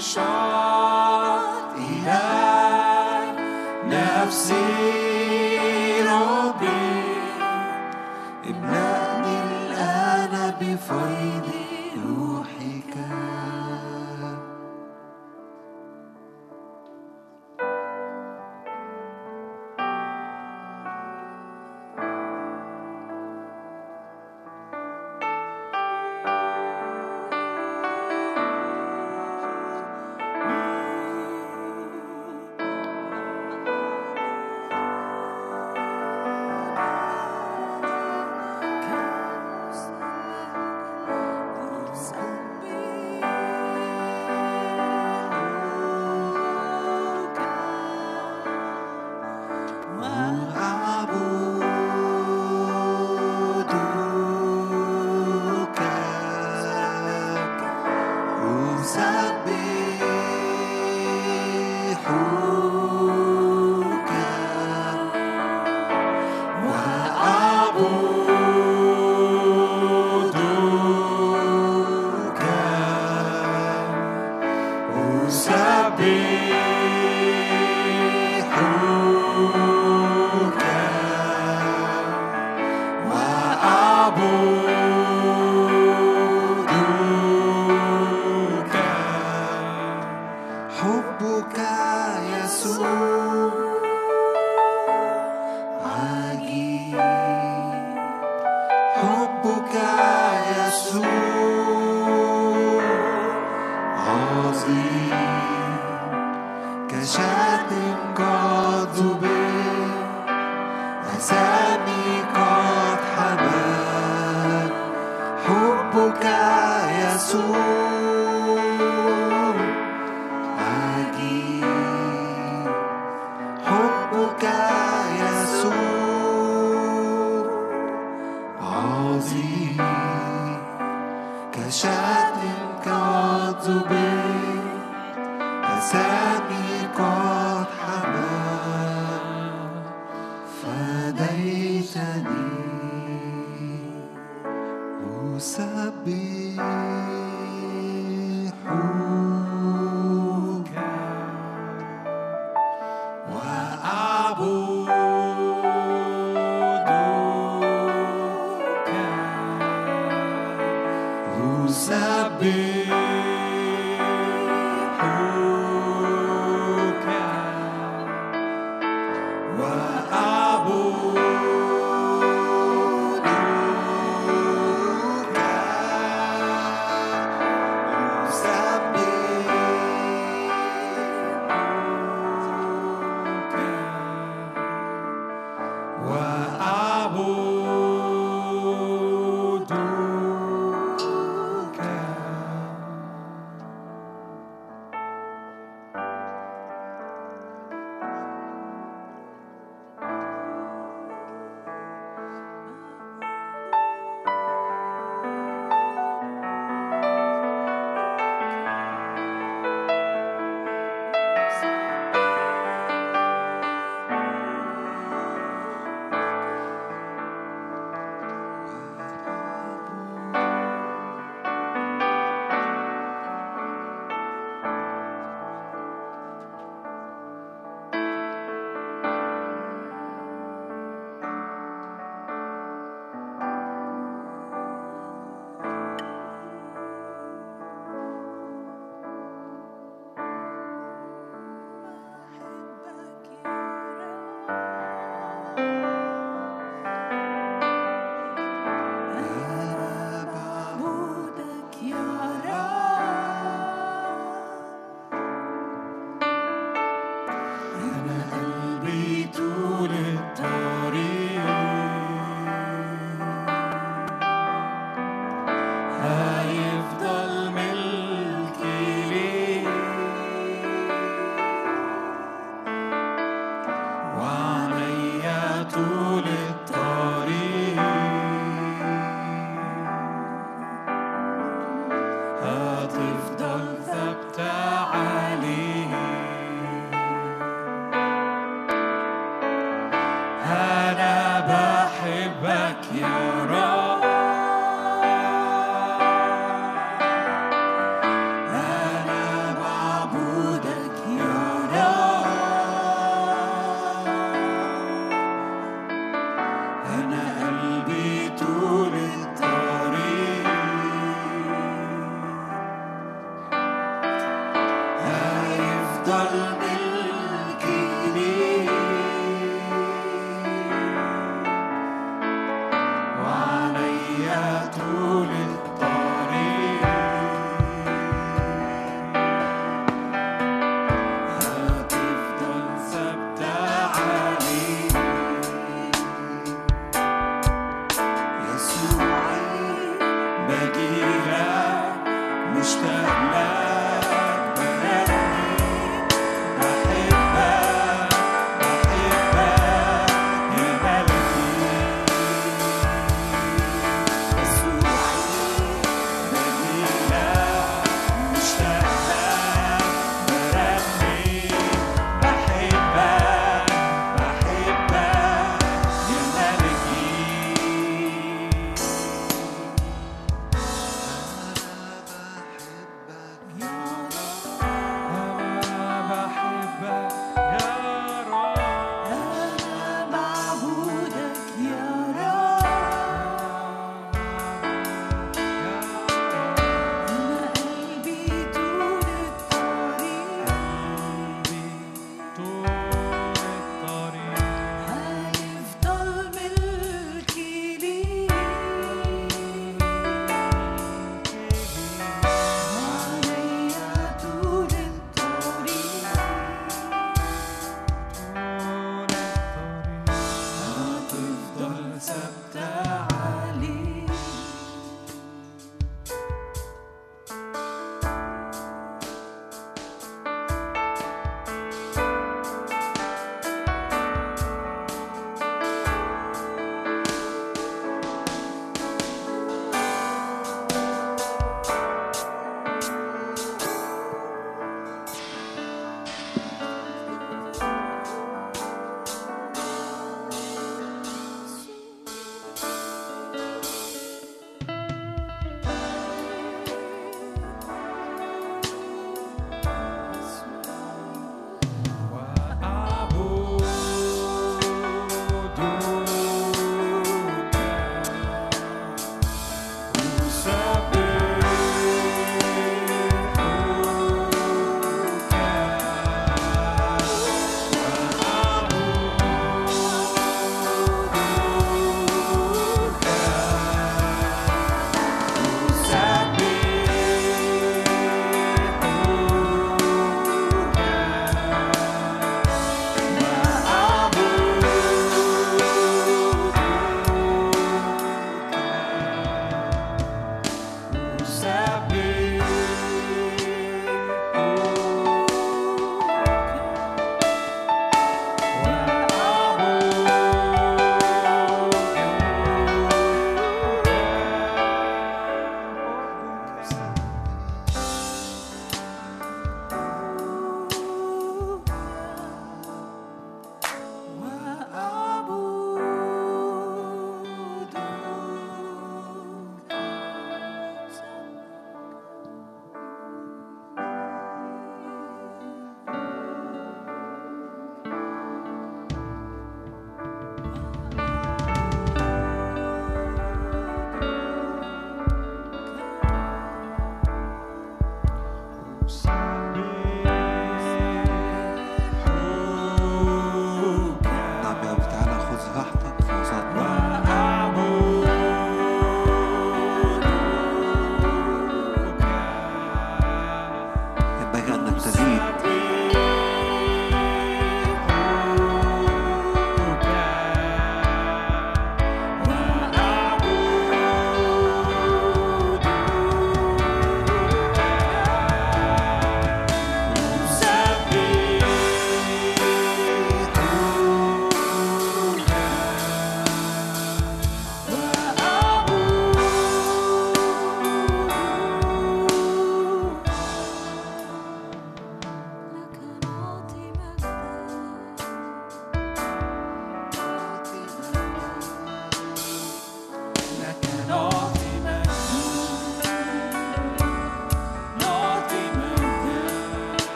shine. to be. Let's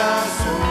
corazón.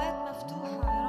سماوات مفتوحة.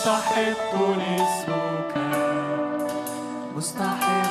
مستحق اسمك. مستحق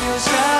on your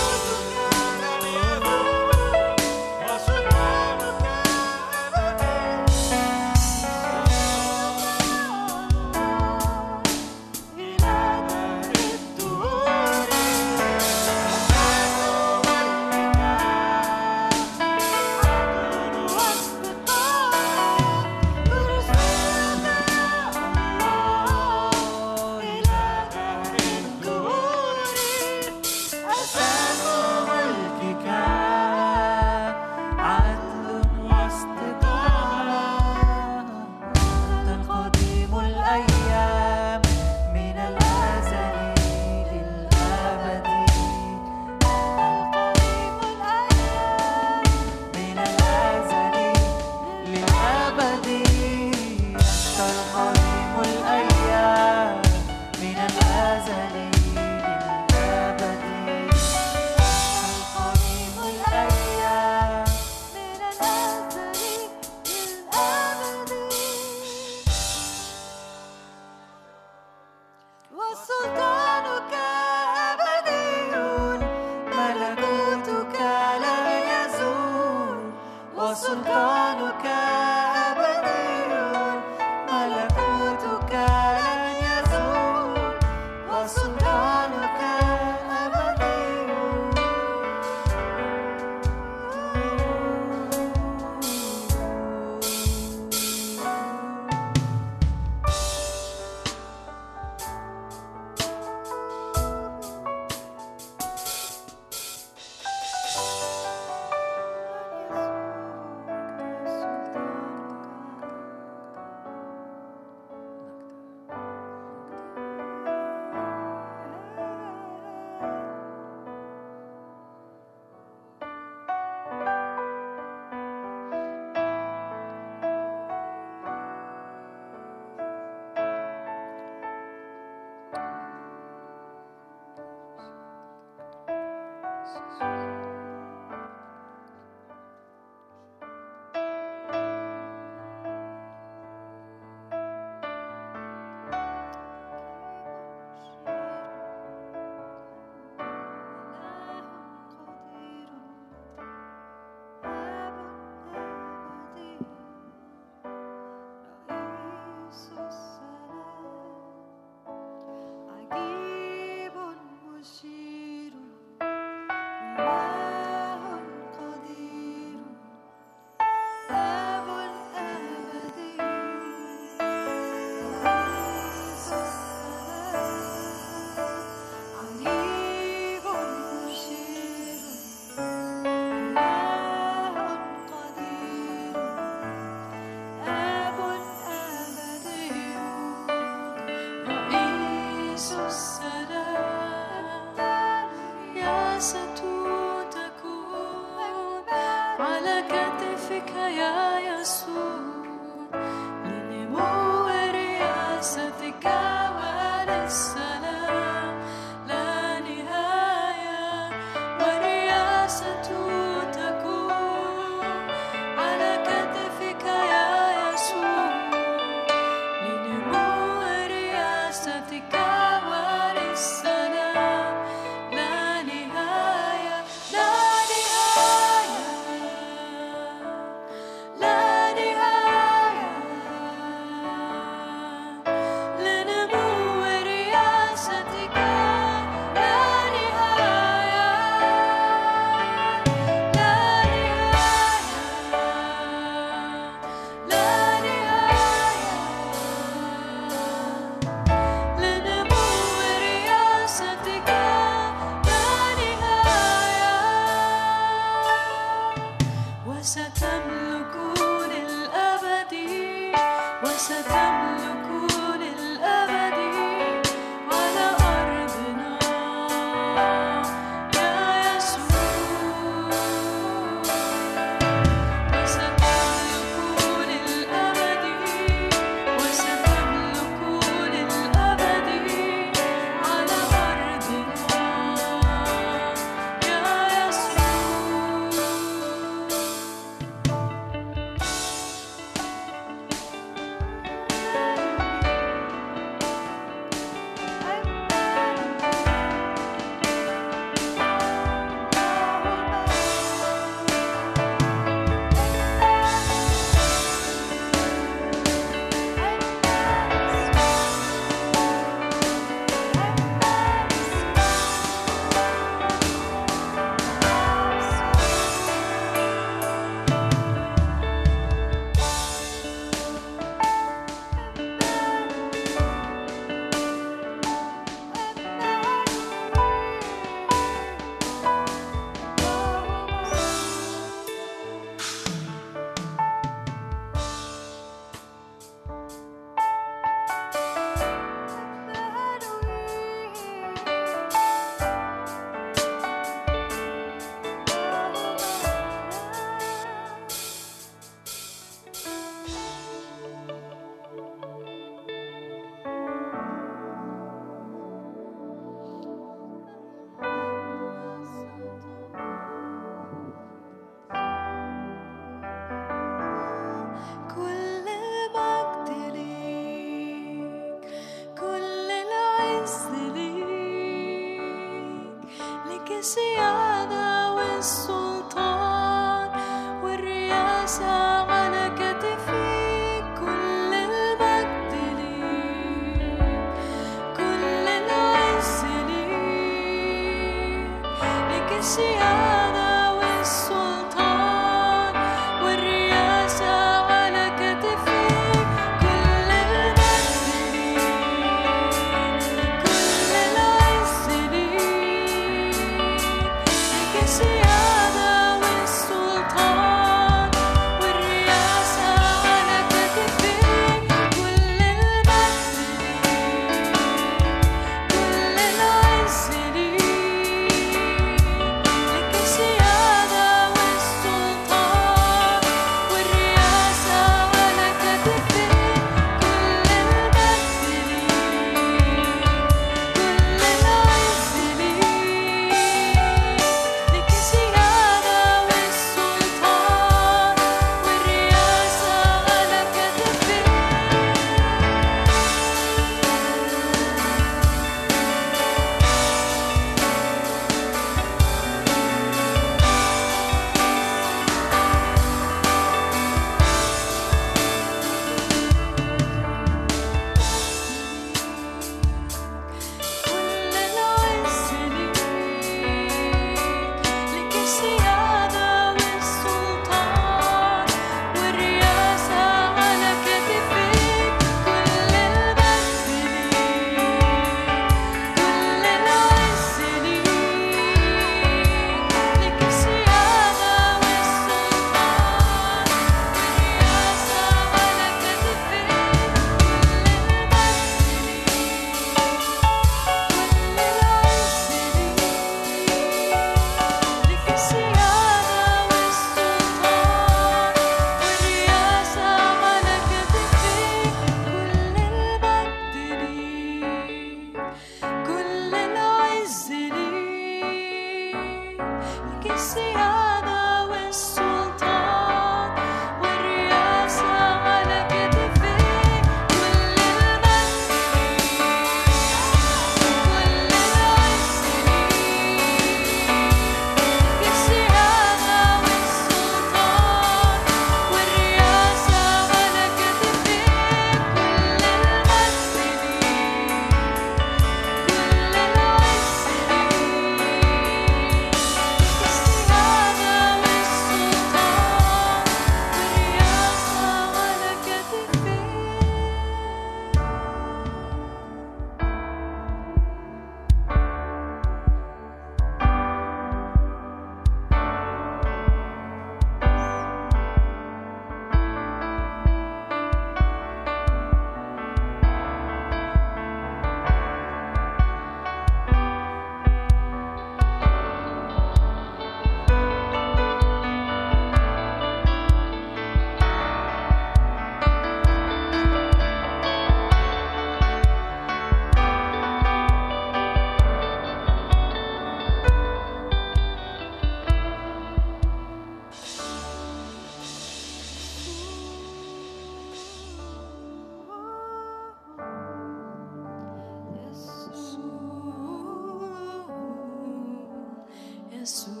Jesus.